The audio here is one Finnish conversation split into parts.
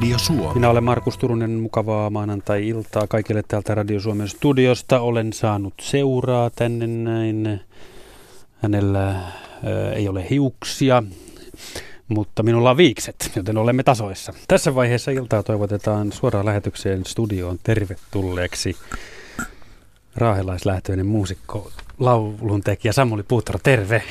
Radio Suomi. Minä olen Markus Turunen, mukavaa maanantai-iltaa kaikille täältä Radio Suomen studiosta. Olen saanut seuraa tänne näin. Hänellä äh, ei ole hiuksia, mutta minulla on viikset, joten olemme tasoissa. Tässä vaiheessa iltaa toivotetaan suoraan lähetykseen studioon tervetulleeksi raahelaislähtöinen muusikko, lauluntekijä Samuli Puutaro, terve.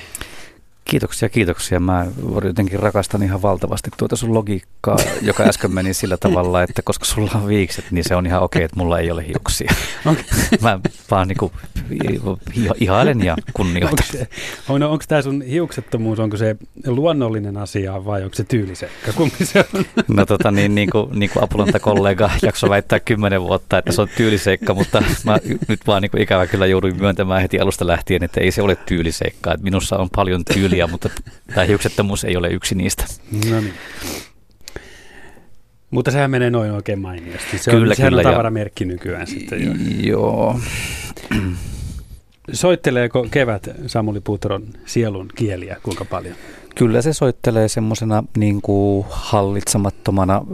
Kiitoksia, kiitoksia. Mä jotenkin rakastan ihan valtavasti tuota sun logiikkaa, joka äsken meni sillä tavalla, että koska sulla on viikset, niin se on ihan okei, että mulla ei ole hiuksia. Okay. Mä vaan niinku ihailen ja kunnioitan. Onko, on, onko tämä sun hiuksettomuus, onko se luonnollinen asia vai onko se tyylisekka? Kumpi se on? No tota niin, niin kuin, niin kuin Apulanta-kollega jakso väittää kymmenen vuotta, että se on tyyliseikka, mutta mä nyt vaan niin kuin ikävä kyllä jouduin myöntämään heti alusta lähtien, että ei se ole tyyliseikka. Että minussa on paljon tyyliä asia, mutta tämä hiuksettomuus ei ole yksi niistä. No niin. Mutta sehän menee noin oikein mainiosti. Se kyllä, on, sehän kyllä, on tavaramerkki nykyään sitten jo. Joo. Soitteleeko kevät Samuli Putron sielun kieliä kuinka paljon? Kyllä se soittelee semmoisena niin kuin hallitsemattomana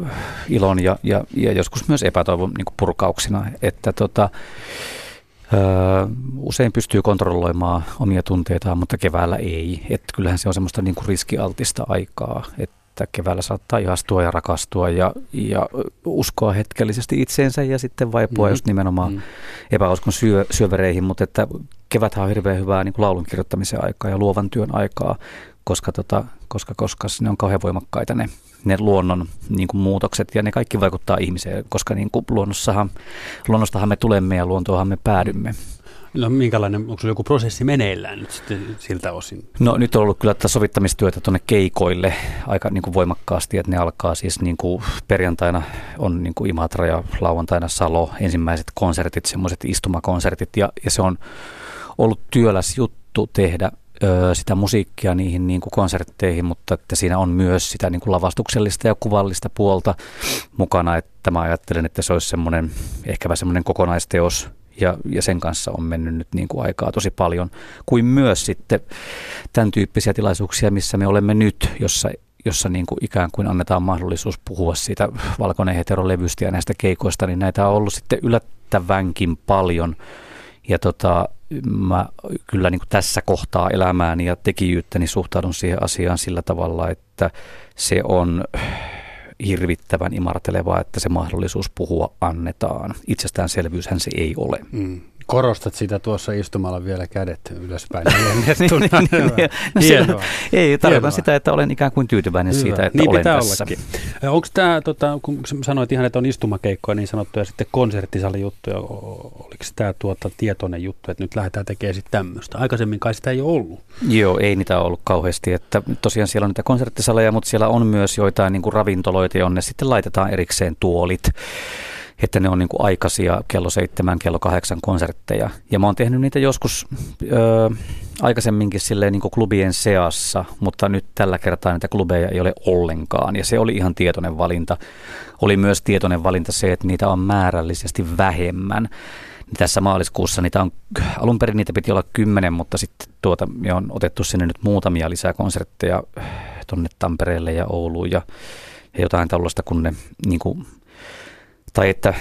ilon ja, ja, ja joskus myös epätoivon niin kuin purkauksina. Että tota, Öö, usein pystyy kontrolloimaan omia tunteitaan, mutta keväällä ei. Että kyllähän se on semmoista niin kuin riskialtista aikaa, että keväällä saattaa ihastua ja rakastua ja, ja uskoa hetkellisesti itseensä ja sitten vaipua mm-hmm. just nimenomaan mm-hmm. epäuskon syö, syövereihin, mutta että keväthän on hirveän hyvää niin kuin laulun kirjoittamisen aikaa ja luovan työn aikaa, koska, tota, koska, koska ne on kauhean voimakkaita ne ne luonnon niin kuin muutokset ja ne kaikki vaikuttaa ihmiseen, koska niin kuin luonnossahan, luonnostahan me tulemme ja luontoahan me päädymme. No minkälainen, onko se joku prosessi meneillään nyt sitten siltä osin? No nyt on ollut kyllä tätä sovittamistyötä tuonne keikoille aika niin kuin voimakkaasti, että ne alkaa siis niin kuin perjantaina on niin kuin Imatra ja lauantaina Salo, ensimmäiset konsertit, semmoiset istumakonsertit ja, ja se on ollut työläs juttu tehdä sitä musiikkia niihin niin kuin konsertteihin, mutta että siinä on myös sitä niin kuin lavastuksellista ja kuvallista puolta mukana, että mä ajattelen, että se olisi semmoinen, ehkäpä semmoinen kokonaisteos ja, ja sen kanssa on mennyt nyt niin kuin aikaa tosi paljon, kuin myös sitten tämän tyyppisiä tilaisuuksia, missä me olemme nyt, jossa jossa niin kuin ikään kuin annetaan mahdollisuus puhua siitä valkoinen heterolevystä ja näistä keikoista, niin näitä on ollut sitten yllättävänkin paljon. Ja tota, mä kyllä niin kuin tässä kohtaa elämääni ja tekijyyttäni suhtaudun siihen asiaan sillä tavalla, että se on hirvittävän imartelevaa, että se mahdollisuus puhua annetaan. Itsestäänselvyyshän se ei ole. Mm. Korostat sitä tuossa istumalla vielä kädet ylöspäin. niin, niin, niin, no. Ei, tarkoitan sitä, että olen ikään kuin tyytyväinen Hyvä. siitä, että niin olen tässä. Ollakin. Onko tämä, tota, kun sanoit ihan, että on istumakeikkoja niin sanottuja sitten konserttisalijuttuja, oliko tämä tuota, tietoinen juttu, että nyt lähdetään tekemään sitten tämmöistä? Aikaisemmin kai sitä ei ole ollut. Joo, ei niitä ollut kauheasti. Että tosiaan siellä on niitä konserttisaleja, mutta siellä on myös joitain niin kuin ravintoloita, jonne sitten laitetaan erikseen tuolit että ne on niin kuin aikaisia kello seitsemän, kello kahdeksan konsertteja. Ja mä oon tehnyt niitä joskus ö, aikaisemminkin silleen niin kuin klubien seassa, mutta nyt tällä kertaa niitä klubeja ei ole ollenkaan. Ja se oli ihan tietoinen valinta. Oli myös tietoinen valinta se, että niitä on määrällisesti vähemmän. Tässä maaliskuussa niitä on, alun perin niitä piti olla kymmenen, mutta sitten tuota, me on otettu sinne nyt muutamia lisää konsertteja tuonne Tampereelle ja Ouluun ja, ja jotain tällaista, kun ne niin kuin, tai että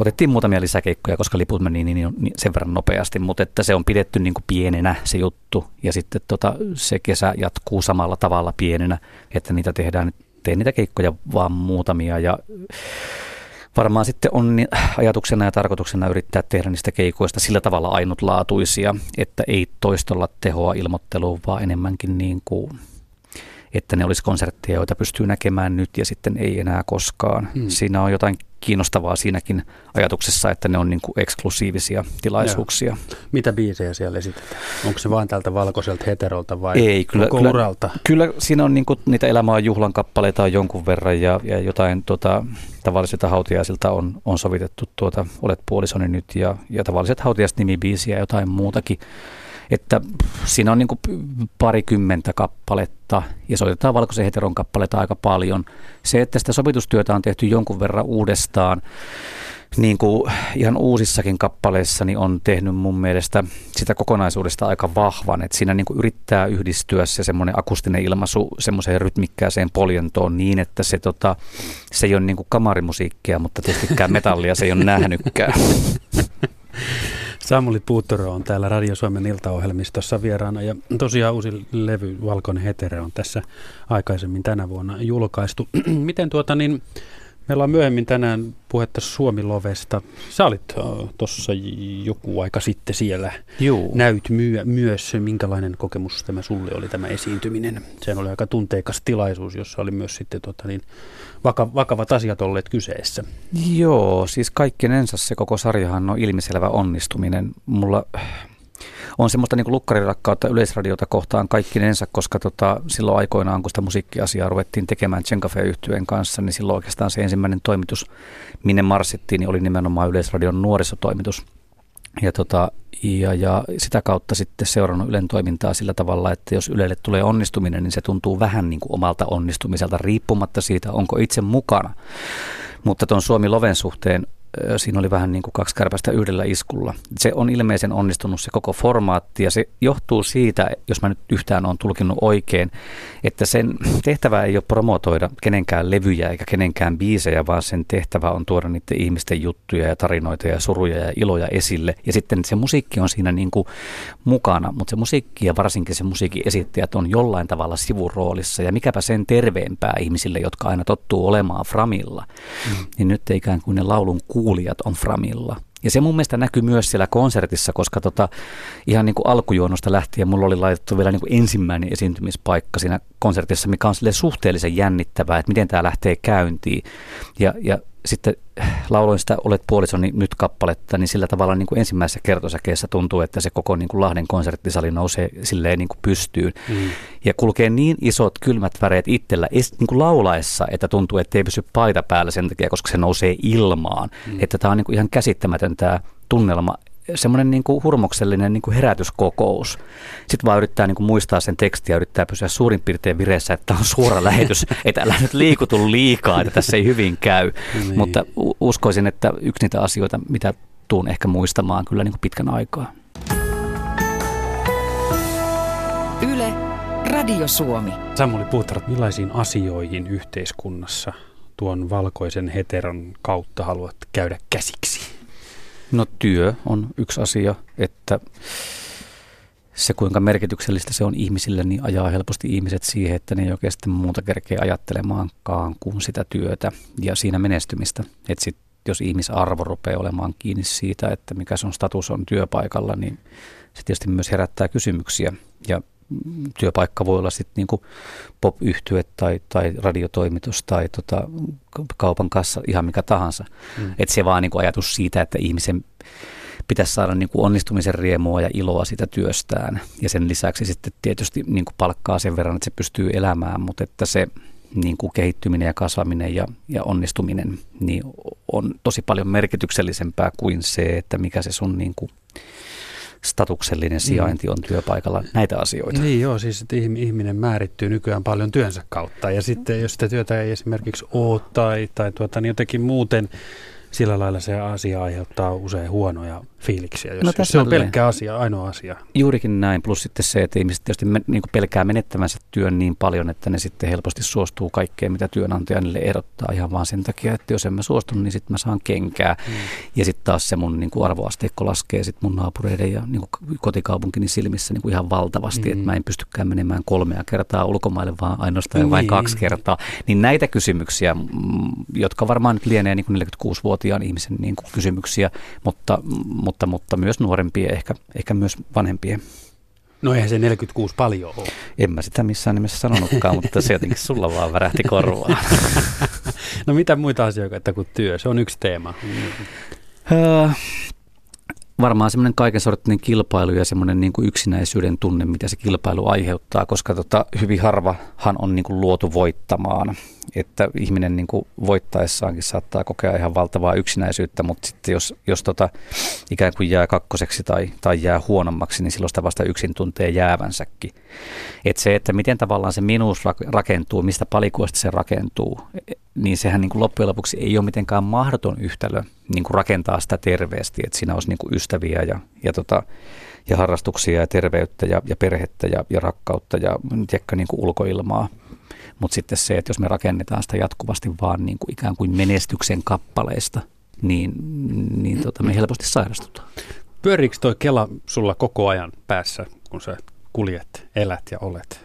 otettiin muutamia lisäkeikkoja, koska liput meni niin, niin sen verran nopeasti, mutta että se on pidetty niin kuin pienenä se juttu. Ja sitten tota, se kesä jatkuu samalla tavalla pienenä, että niitä tehdään, teen niitä keikkoja vaan muutamia. Ja varmaan sitten on ajatuksena ja tarkoituksena yrittää tehdä niistä keikoista sillä tavalla ainutlaatuisia, että ei toistolla tehoa ilmoitteluun, vaan enemmänkin niin kuin että ne olisi konsertteja, joita pystyy näkemään nyt ja sitten ei enää koskaan. Hmm. Siinä on jotain kiinnostavaa siinäkin ajatuksessa, että ne on niin kuin eksklusiivisia tilaisuuksia. Ja. Mitä biisejä siellä esitetään? Onko se vain tältä valkoiselta heterolta vai Ei, kyllä, kyllä, uralta? Kyllä siinä on niin kuin niitä elämää juhlan kappaleita on jonkun verran ja, ja jotain tota, tavallisilta hautiaisilta on, on sovitettu tuota Olet puolisoni nyt ja, ja tavalliset hautiaiset nimibiisiä ja jotain muutakin. Että siinä on niin kuin parikymmentä kappaletta ja soitetaan valkoisen heteron kappaletta aika paljon. Se, että sitä sopitustyötä on tehty jonkun verran uudestaan, niin kuin ihan uusissakin kappaleissa niin on tehnyt mun mielestä sitä kokonaisuudesta aika vahvan, että siinä niin kuin yrittää yhdistyä se semmoinen akustinen ilmaisu semmoiseen rytmikkääseen poljentoon niin, että se, tota, se ei ole niin kuin kamarimusiikkia, mutta tietystikään metallia se ei ole nähnytkään. Samuli Puuttoro on täällä Radio Suomen iltaohjelmistossa vieraana ja tosiaan uusi levy Valkoinen Hetere on tässä aikaisemmin tänä vuonna julkaistu. Miten tuota niin, Meillä on myöhemmin tänään puhetta Suomi-lovesta. Sä olit tuossa joku aika sitten siellä. Juu. Näyt myö- myös, minkälainen kokemus tämä sulle oli tämä esiintyminen. Se oli aika tunteikas tilaisuus, jossa oli myös sitten tota niin, vaka- vakavat asiat olleet kyseessä. Joo, siis kaikkinensa se koko sarjahan on ilmiselvä onnistuminen. Mulla on semmoista niin lukkarirakkautta yleisradiota kohtaan kaikkinensa, koska tota, silloin aikoinaan, kun sitä musiikkiasiaa ruvettiin tekemään Tsenkafe yhtyeen kanssa, niin silloin oikeastaan se ensimmäinen toimitus, minne marssittiin, niin oli nimenomaan Yleisradion nuorisotoimitus. Ja, tota, ja, ja sitä kautta sitten seurannut Ylen toimintaa sillä tavalla, että jos Ylelle tulee onnistuminen, niin se tuntuu vähän niin kuin omalta onnistumiselta riippumatta siitä, onko itse mukana. Mutta tuon Suomi Loven suhteen siinä oli vähän niin kuin kaksi kärpästä yhdellä iskulla. Se on ilmeisen onnistunut se koko formaatti ja se johtuu siitä, jos mä nyt yhtään on tulkinnut oikein, että sen tehtävä ei ole promotoida kenenkään levyjä eikä kenenkään biisejä, vaan sen tehtävä on tuoda niiden ihmisten juttuja ja tarinoita ja suruja ja iloja esille. Ja sitten se musiikki on siinä niin kuin mukana, mutta se musiikki ja varsinkin se musiikin esittäjät on jollain tavalla sivuroolissa ja mikäpä sen terveempää ihmisille, jotka aina tottuu olemaan framilla, mm. niin nyt ikään kuin ne laulun ku kuulijat on Framilla. Ja se mun mielestä näkyy myös siellä konsertissa, koska tota, ihan niin kuin alkujuonnosta lähtien mulla oli laitettu vielä niin kuin ensimmäinen esiintymispaikka siinä konsertissa, mikä on suhteellisen jännittävää, että miten tämä lähtee käyntiin. Ja, ja sitten lauloin sitä Olet puolisoni nyt kappaletta, niin sillä tavalla niin kuin ensimmäisessä kertosäkeessä tuntuu, että se koko niin kuin Lahden konserttisali nousee silleen niin kuin pystyyn. Mm. Ja kulkee niin isot kylmät väreet itsellä niin kuin laulaessa, että tuntuu, että ei pysy paita päällä sen takia, koska se nousee ilmaan. Mm. Että tämä on niin kuin ihan käsittämätön tämä tunnelma semmoinen niin kuin hurmoksellinen niin kuin herätyskokous. Sitten vaan yrittää niin kuin muistaa sen tekstiä ja yrittää pysyä suurin piirtein vireessä, että on suora lähetys, että älä nyt liikutu liikaa, että tässä ei hyvin käy. niin. Mutta uskoisin, että yksi niitä asioita, mitä tuun ehkä muistamaan kyllä niin kuin pitkän aikaa. Yle, Radio Suomi. Samuli Puutrat, millaisiin asioihin yhteiskunnassa tuon valkoisen heteron kautta haluat käydä käsiksi? No työ on yksi asia, että se kuinka merkityksellistä se on ihmisille, niin ajaa helposti ihmiset siihen, että ne ei oikeasti muuta kerkeä ajattelemaankaan kuin sitä työtä ja siinä menestymistä. Että sit, jos ihmisarvo rupeaa olemaan kiinni siitä, että mikä sun status on työpaikalla, niin se tietysti myös herättää kysymyksiä. Ja työpaikka voi olla sitten niinku pop tai, tai radiotoimitus tai tota, kaupan kassa, ihan mikä tahansa. Mm. Että se vaan niinku ajatus siitä, että ihmisen pitäisi saada niinku onnistumisen riemua ja iloa siitä työstään. Ja sen lisäksi sitten tietysti niinku palkkaa sen verran, että se pystyy elämään, mutta että se niin kuin kehittyminen ja kasvaminen ja, ja onnistuminen niin on tosi paljon merkityksellisempää kuin se, että mikä se sun niin kuin statuksellinen sijainti on työpaikalla, näitä asioita. Niin joo, siis että ihminen määrittyy nykyään paljon työnsä kautta ja sitten jos sitä työtä ei esimerkiksi ole tai, tai tuota, niin jotenkin muuten sillä lailla se asia aiheuttaa usein huonoja fiiliksiä, jos, no, jos se on pelkkä asia, ainoa asia. Juurikin näin, plus sitten se, että ihmiset tietysti me, niin pelkää menettämänsä työn niin paljon, että ne sitten helposti suostuu kaikkeen, mitä työnantaja niille ehdottaa ihan vaan sen takia, että jos en mä suostu, niin sitten mä saan kenkää. Mm. Ja sitten taas se mun niin kuin arvoasteikko laskee sitten mun naapureiden ja niin kuin kotikaupunkini silmissä niin kuin ihan valtavasti, mm. että mä en pystykään menemään kolmea kertaa ulkomaille, vaan ainoastaan niin. vain kaksi kertaa. Niin näitä kysymyksiä, jotka varmaan nyt lienee niin kuin 46-vuotiaan ihmisen niin kuin kysymyksiä, mutta, mutta mutta, mutta myös nuorempien, ehkä, ehkä myös vanhempien. No eihän se 46 paljon ole. En mä sitä missään nimessä sanonutkaan, mutta se jotenkin sulla vaan värähti korvaan. no mitä muita asioita kuin työ? Se on yksi teema. Öö, varmaan semmoinen kaiken sorttinen kilpailu ja semmoinen niin kuin yksinäisyyden tunne, mitä se kilpailu aiheuttaa, koska tota, hyvin harvahan on niin kuin luotu voittamaan. Että ihminen niin kuin voittaessaankin saattaa kokea ihan valtavaa yksinäisyyttä, mutta sitten jos, jos tota, ikään kuin jää kakkoseksi tai, tai jää huonommaksi, niin silloin sitä vasta yksin tuntee jäävänsäkin. Että se, että miten tavallaan se minuus rakentuu, mistä palikuista se rakentuu, niin sehän niin kuin loppujen lopuksi ei ole mitenkään mahdoton yhtälö niin kuin rakentaa sitä terveesti, että siinä olisi niin kuin ystäviä ja, ja, tota, ja harrastuksia ja terveyttä ja, ja perhettä ja, ja rakkautta ja tiedätkö, niin kuin ulkoilmaa. Mutta sitten se, että jos me rakennetaan sitä jatkuvasti vaan niin kuin ikään kuin menestyksen kappaleista, niin, niin tota, me helposti sairastutaan. Pyöriikö toi Kela sulla koko ajan päässä, kun sä kuljet, elät ja olet?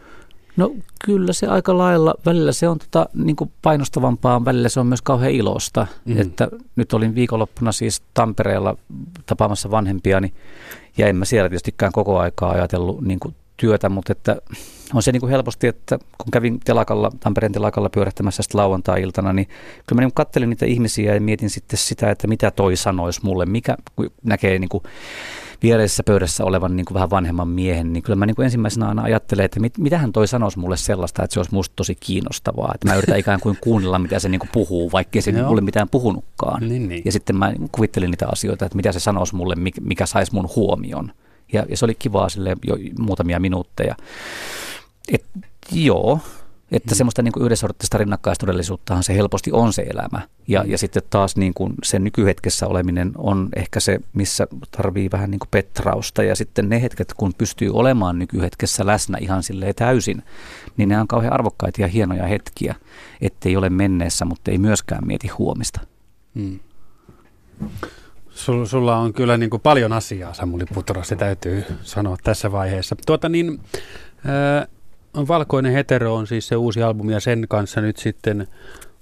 No kyllä se aika lailla, välillä se on tota, niin kuin painostavampaa, välillä se on myös kauhean ilosta. Mm. Että nyt olin viikonloppuna siis Tampereella tapaamassa vanhempiani ja en mä siellä tietystikään koko aikaa ajatellut niin kuin työtä, mutta että on se niin kuin helposti, että kun kävin telakalla, Tampereen telakalla pyörähtämässä sitten lauantai-iltana, niin kyllä mä niin kattelin niitä ihmisiä ja mietin sitten sitä, että mitä toi sanoisi mulle, mikä näkee niin kuin viereisessä pöydässä olevan niin kuin vähän vanhemman miehen, niin kyllä mä niin kuin ensimmäisenä aina ajattelen, että mit, mitähän toi sanoisi mulle sellaista, että se olisi musta tosi kiinnostavaa. Että mä yritän ikään kuin kuunnella, mitä se niin kuin puhuu, vaikkei se mulle mitään puhunutkaan. Niin, niin. Ja sitten mä kuvittelin niitä asioita, että mitä se sanoisi mulle, mikä, mikä saisi mun huomion. Ja, ja se oli kivaa sille jo muutamia minuutteja. Et, joo, että mm. semmoista niin yhdensorttista rinnakkaistodellisuuttahan se helposti on se elämä. Ja, ja sitten taas niin kuin se nykyhetkessä oleminen on ehkä se, missä tarvii vähän niin kuin petrausta. Ja sitten ne hetket, kun pystyy olemaan nykyhetkessä läsnä ihan silleen täysin, niin ne on kauhean arvokkaita ja hienoja hetkiä. Ettei ole menneessä, mutta ei myöskään mieti huomista. Mm. Sulla on kyllä niin kuin paljon asiaa, Samuli Putro, se täytyy sanoa tässä vaiheessa. Tuota niin, äh, Valkoinen hetero on siis se uusi albumi ja sen kanssa nyt sitten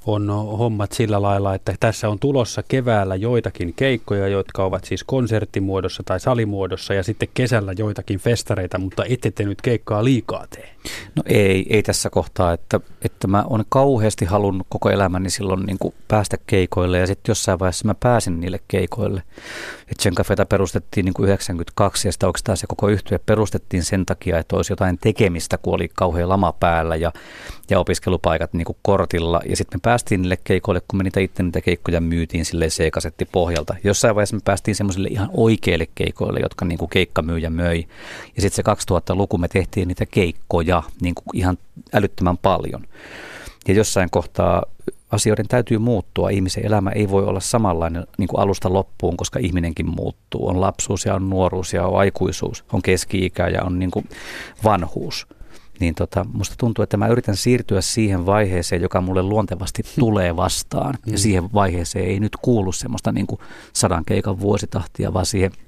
on hommat sillä lailla, että tässä on tulossa keväällä joitakin keikkoja, jotka ovat siis konserttimuodossa tai salimuodossa ja sitten kesällä joitakin festareita, mutta ette te nyt keikkaa liikaa tee. No ei, ei tässä kohtaa, että, että mä oon kauheasti halunnut koko elämäni silloin niin kuin päästä keikoille ja sitten jossain vaiheessa mä pääsin niille keikoille. Et sen Cafeta perustettiin niin kuin 92 ja sitä oikeastaan se koko yhtye perustettiin sen takia, että olisi jotain tekemistä, kun oli kauhean lama päällä ja, ja opiskelupaikat niin kuin kortilla. Ja sitten me päästiin niille keikoille, kun me niitä itse niitä keikkoja myytiin silleen C-kasetti pohjalta. Jossain vaiheessa me päästiin semmoisille ihan oikeille keikoille, jotka niin kuin keikkamyyjä möi. Ja sitten se 2000-luku me tehtiin niitä keikkoja niin kuin ihan älyttömän paljon. Ja jossain kohtaa asioiden täytyy muuttua. Ihmisen elämä ei voi olla samanlainen niin kuin alusta loppuun, koska ihminenkin muuttuu. On lapsuus ja on nuoruus ja on aikuisuus, on keski-ikä ja on niin kuin vanhuus. Niin tota, musta tuntuu, että mä yritän siirtyä siihen vaiheeseen, joka mulle luontevasti tulee vastaan. Ja mm. siihen vaiheeseen ei nyt kuulu semmoista niin kuin sadan keikan vuositahtia, vaan siihen –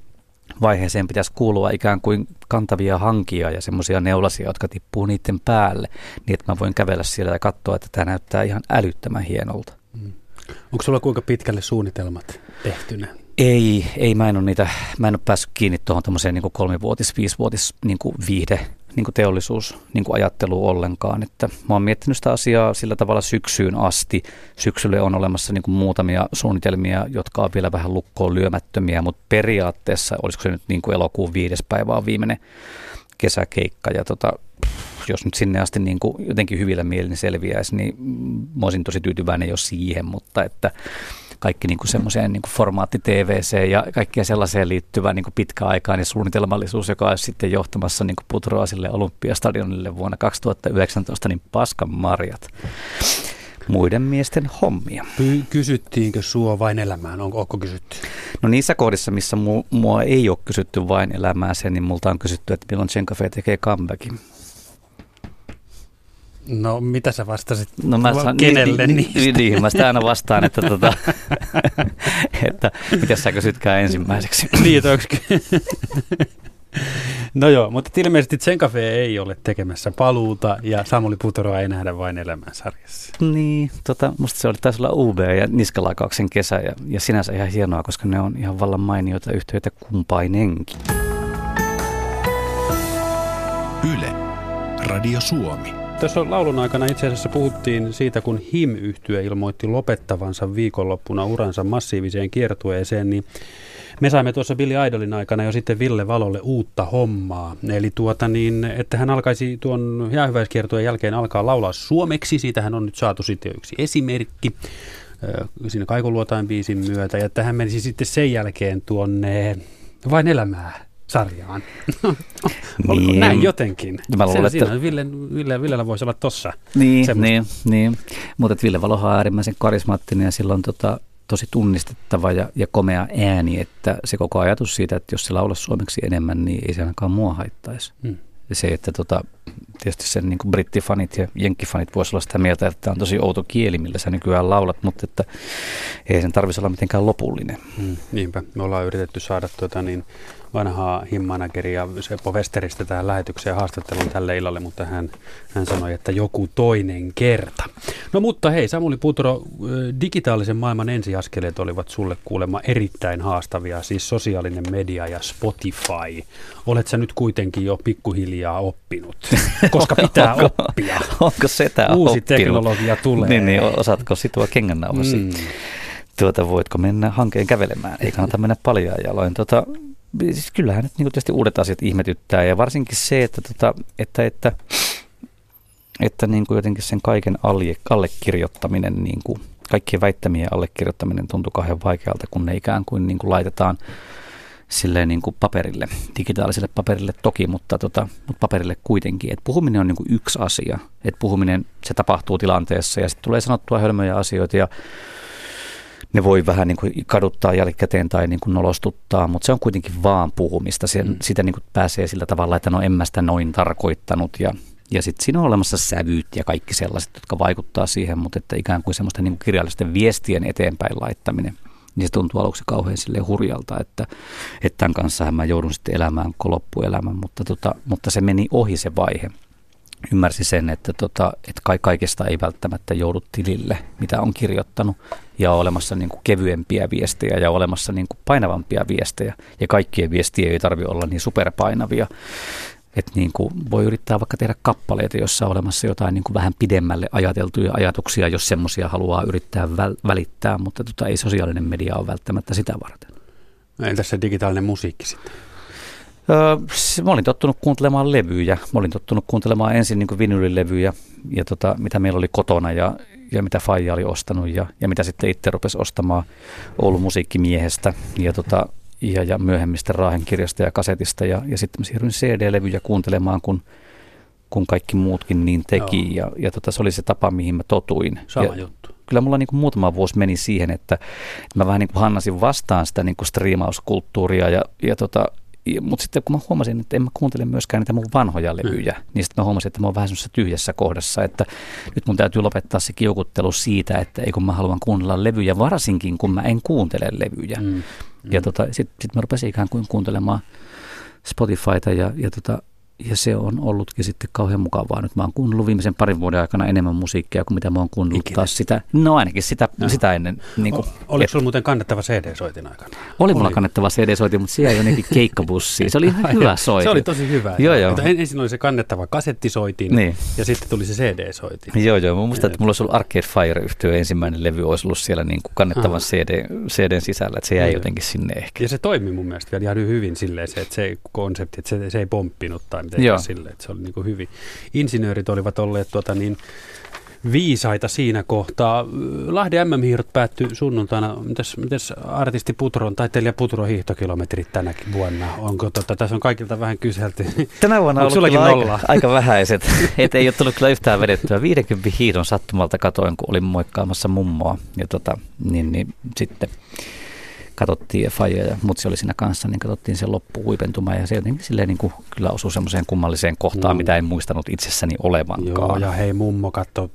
vaiheeseen pitäisi kuulua ikään kuin kantavia hankia ja semmoisia neulasia, jotka tippuu niiden päälle, niin että mä voin kävellä siellä ja katsoa, että tämä näyttää ihan älyttömän hienolta. Mm. Onko sulla kuinka pitkälle suunnitelmat tehtynä? Ei, ei mä en ole niitä, mä en ole päässyt kiinni tuohon tämmöiseen niin kolmivuotis, viisivuotis niin viihde niin kuin teollisuus niin kuin ajattelu ollenkaan. Että mä oon miettinyt sitä asiaa sillä tavalla syksyyn asti. Syksylle on olemassa niin kuin muutamia suunnitelmia, jotka on vielä vähän lukkoon lyömättömiä, mutta periaatteessa olisiko se nyt niin kuin elokuun viides päivä on viimeinen kesäkeikka ja tota, jos nyt sinne asti niin kuin jotenkin hyvillä mielin selviäisi, niin mä olisin tosi tyytyväinen jo siihen, mutta että kaikki niin kuin semmoiseen niin kuin formaatti TVC ja kaikkea sellaiseen liittyvä niin kuin pitkäaikainen suunnitelmallisuus, joka olisi sitten johtamassa niin kuin Putroasille Olympiastadionille vuonna 2019, niin paskan marjat muiden miesten hommia. Kysyttiinkö sua vain elämään? Onko, onko kysytty? No niissä kohdissa, missä mu, mua ei ole kysytty vain elämään sen, niin multa on kysytty, että milloin Chenkafe tekee comebackin. No mitä sä vastasit no, mä saan, kenelle niin, niin, niin, niin, mä sitä aina vastaan, että, tota, että mitä sä kysytkään ensimmäiseksi. niin, No joo, mutta ilmeisesti Tsenkafe ei ole tekemässä paluuta ja Samuli Putoroa ei nähdä vain elämän sarjassa. Niin, tota, musta se oli taisi olla UB ja Niskalakauksen kesä ja, ja sinänsä ihan hienoa, koska ne on ihan vallan mainioita yhteyttä kumpainenkin. Yle, Radio Suomi. Tässä laulun aikana itse asiassa puhuttiin siitä, kun him yhtye ilmoitti lopettavansa viikonloppuna uransa massiiviseen kiertueeseen, niin me saimme tuossa Billy Idolin aikana jo sitten Ville Valolle uutta hommaa. Eli tuota niin, että hän alkaisi tuon jäähyväiskiertueen jälkeen alkaa laulaa suomeksi. Siitähän on nyt saatu sitten yksi esimerkki siinä Kaikuluotain biisin myötä. Ja että hän menisi sitten sen jälkeen tuonne vain elämää sarjaan. Niin. Näin jotenkin. Mä luulen, että- siinä Ville, Ville, Villellä voisi olla tossa. Niin, semmoista. niin, niin. mutta Ville Valohan on äärimmäisen karismaattinen ja sillä on tota, tosi tunnistettava ja, ja komea ääni, että se koko ajatus siitä, että jos se laulaa suomeksi enemmän, niin ei se ainakaan mua haittaisi. Hmm. Se, että tota, tietysti sen niin kuin brittifanit ja jenkkifanit voisivat olla sitä mieltä, että tämä on tosi outo kieli, millä sä nykyään laulat, mutta että ei sen tarvitsisi olla mitenkään lopullinen. Mm, niinpä. Me ollaan yritetty saada tuota, niin, vanhaa himmanageria Seppo Westeristä tähän lähetykseen haastattelun tälle illalle, mutta hän, hän sanoi, että joku toinen kerta. No mutta hei, Samuli Putro, digitaalisen maailman ensiaskeleet olivat sulle kuulemma erittäin haastavia, siis sosiaalinen media ja Spotify. Olet sä nyt kuitenkin jo pikkuhiljaa oppinut, koska pitää Onko- oppia. Onko sitä Uusi oppinut? teknologia tulee. Niin, niin, osaatko situa kengännauhasi? Mm. tuota, voitko mennä hankeen kävelemään. Ei kannata mennä paljaan jaloin. Tota, siis kyllähän nyt niin tietysti uudet asiat ihmetyttää ja varsinkin se, että, tota, että, että, että niin kuin jotenkin sen kaiken alle, allekirjoittaminen, niin kuin kaikkien väittämien allekirjoittaminen tuntuu kauhean vaikealta, kun ne ikään kuin, niin kuin laitetaan silleen niin kuin paperille, digitaaliselle paperille toki, mutta, tota, mutta paperille kuitenkin. Et puhuminen on niin kuin yksi asia. Et puhuminen, se tapahtuu tilanteessa ja sitten tulee sanottua hölmöjä asioita ja ne voi vähän niin kuin kaduttaa jälkikäteen tai niin kuin nolostuttaa, mutta se on kuitenkin vaan puhumista. Sen, Mm. Sitä niin kuin pääsee sillä tavalla, että no en mä sitä noin tarkoittanut ja, ja sitten siinä on olemassa sävyt ja kaikki sellaiset, jotka vaikuttaa siihen, mutta että ikään kuin semmoista niin kuin kirjallisten viestien eteenpäin laittaminen, niin se tuntuu aluksi kauhean silleen hurjalta, että, että tämän kanssa mä joudun sitten elämään koko loppuelämän, mutta, tota, mutta se meni ohi se vaihe ymmärsi sen, että, tota, että kai kaikesta ei välttämättä joudu tilille, mitä on kirjoittanut, ja on olemassa niin kuin kevyempiä viestejä ja on olemassa niin kuin painavampia viestejä, ja kaikkien viestiä ei tarvitse olla niin superpainavia. Että niin kuin voi yrittää vaikka tehdä kappaleita, jossa on olemassa jotain niin kuin vähän pidemmälle ajateltuja ajatuksia, jos semmoisia haluaa yrittää väl- välittää, mutta tota, ei sosiaalinen media ole välttämättä sitä varten. Entäs se digitaalinen musiikki sitten? Öö, mä olin tottunut kuuntelemaan levyjä. Mä olin tottunut kuuntelemaan ensin niin vinylilevyjä, ja tota, mitä meillä oli kotona ja, ja mitä Faija oli ostanut ja, ja mitä sitten itse rupesi ostamaan Oulun musiikkimiehestä ja, tota, ja, ja myöhemmistä Raahen kirjasta ja kasetista. Ja, ja sitten mä siirryin CD-levyjä kuuntelemaan, kun, kun kaikki muutkin niin teki. Joo. Ja, ja tota, se oli se tapa, mihin mä totuin. Sama ja, juttu. kyllä mulla niin kuin muutama vuosi meni siihen, että, että mä vähän niin kuin hannasin vastaan sitä niin kuin striimauskulttuuria, ja, ja tota, mutta sitten kun mä huomasin, että en mä kuuntele myöskään niitä mun vanhoja levyjä, mm. niin sitten mä huomasin, että mä oon vähän semmoisessa tyhjässä kohdassa, että nyt mun täytyy lopettaa se kiukuttelu siitä, että ei kun mä haluan kuunnella levyjä, varsinkin kun mä en kuuntele levyjä. Mm. Mm. Ja tota, sitten sit mä rupesin ikään kuin kuuntelemaan Spotifyta ja, ja, tota, ja se on ollutkin sitten kauhean mukavaa. Nyt mä oon kuunnellut viimeisen parin vuoden aikana enemmän musiikkia kuin mitä mä oon kuunnellut Ikinä. taas sitä. No ainakin sitä, Joo. sitä ennen. Niin kuin, O- Oliko sulla muuten kannettava CD-soitin aikana? oli mulla oli. kannettava CD-soitin, mutta siellä ei jonnekin keikkabussiin. Se oli ihan hyvä soitin. Se oli tosi hyvä. Joo, joo. Mutta en- ensin oli se kannettava kasettisoitin Niin. ja sitten tuli se CD-soitin. Joo, joo. Mä muistan, että mulla olisi ollut Arcade Fire yhtiö ensimmäinen levy olisi ollut siellä niin kuin kannettavan. CD, CDn sisällä, että se jäi Joo. jotenkin sinne ehkä. Ja se toimi mun mielestä vielä ihan hyvin silleen se, että se konsepti, että se, se ei pomppinut tai Joo. mitenkään silleen, että se oli niin kuin hyvin. Insinöörit olivat olleet tuota niin, viisaita siinä kohtaa. Lahden MM-hiirot päättyi sunnuntaina. Mitäs, mitäs artisti Putron, taiteilija Putron hiihtokilometrit tänäkin vuonna? Onko tota, tässä on kaikilta vähän kyselty. Tänä vuonna on ollut aika, aika vähäiset. Et ei ole tullut kyllä yhtään vedettyä. 50 hiidon sattumalta katoin, kun olin moikkaamassa mummoa. Ja tota, niin, niin sitten katsottiin ja Faija ja mutsi oli siinä kanssa, niin katsottiin sen loppuhuipentuma ja se jotenkin silleen niin kuin kyllä osui semmoiseen kummalliseen kohtaan, Mm. mitä en muistanut itsessäni olevankaan. Joo, ja hei mummo katso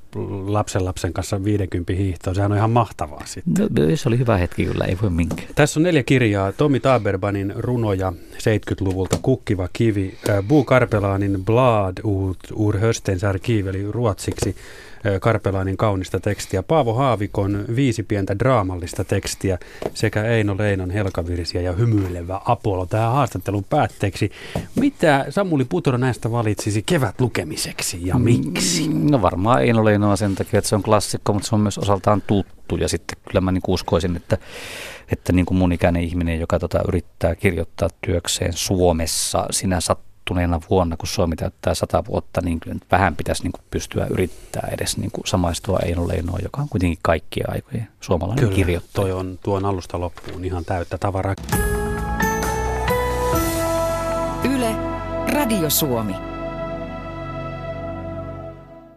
lapsen lapsen kanssa 50 hiihtoa. Sehän on ihan mahtavaa sitten. No, se oli hyvä hetki kyllä, ei voi minkään. Tässä on neljä kirjaa. Tomi Taberbanin runoja 70-luvulta, Kukkiva kivi, äh, Bo Karpelanin Blad ur höstens arkiv, eli ruotsiksi Karpelanin kaunista tekstiä, Paavo Haavikon viisi pientä draamallista tekstiä sekä Eino Leinon helkavirsiä ja hymyilevä Apollo tähän haastattelun päätteeksi. Mitä Samuli Putro näistä valitsisi kevät lukemiseksi ja miksi? No varmaan ei ole Leinoa sen takia, että se on klassikko, mutta se on myös osaltaan tuttu. Ja sitten kyllä mä niin uskoisin, että, että niin kuin mun ikäinen ihminen, joka tota yrittää kirjoittaa työkseen Suomessa sinä sattuneena vuonna, kun Suomi täyttää sata vuotta, niin kyllä nyt vähän pitäisi niin kuin pystyä yrittää edes niin kuin samaistua Eino Leinoa, joka on kuitenkin kaikkia aikojen suomalainen Kyllä, kirjoittaja. toi on tuon alusta loppuun ihan täyttä tavaraa. Radio Suomi.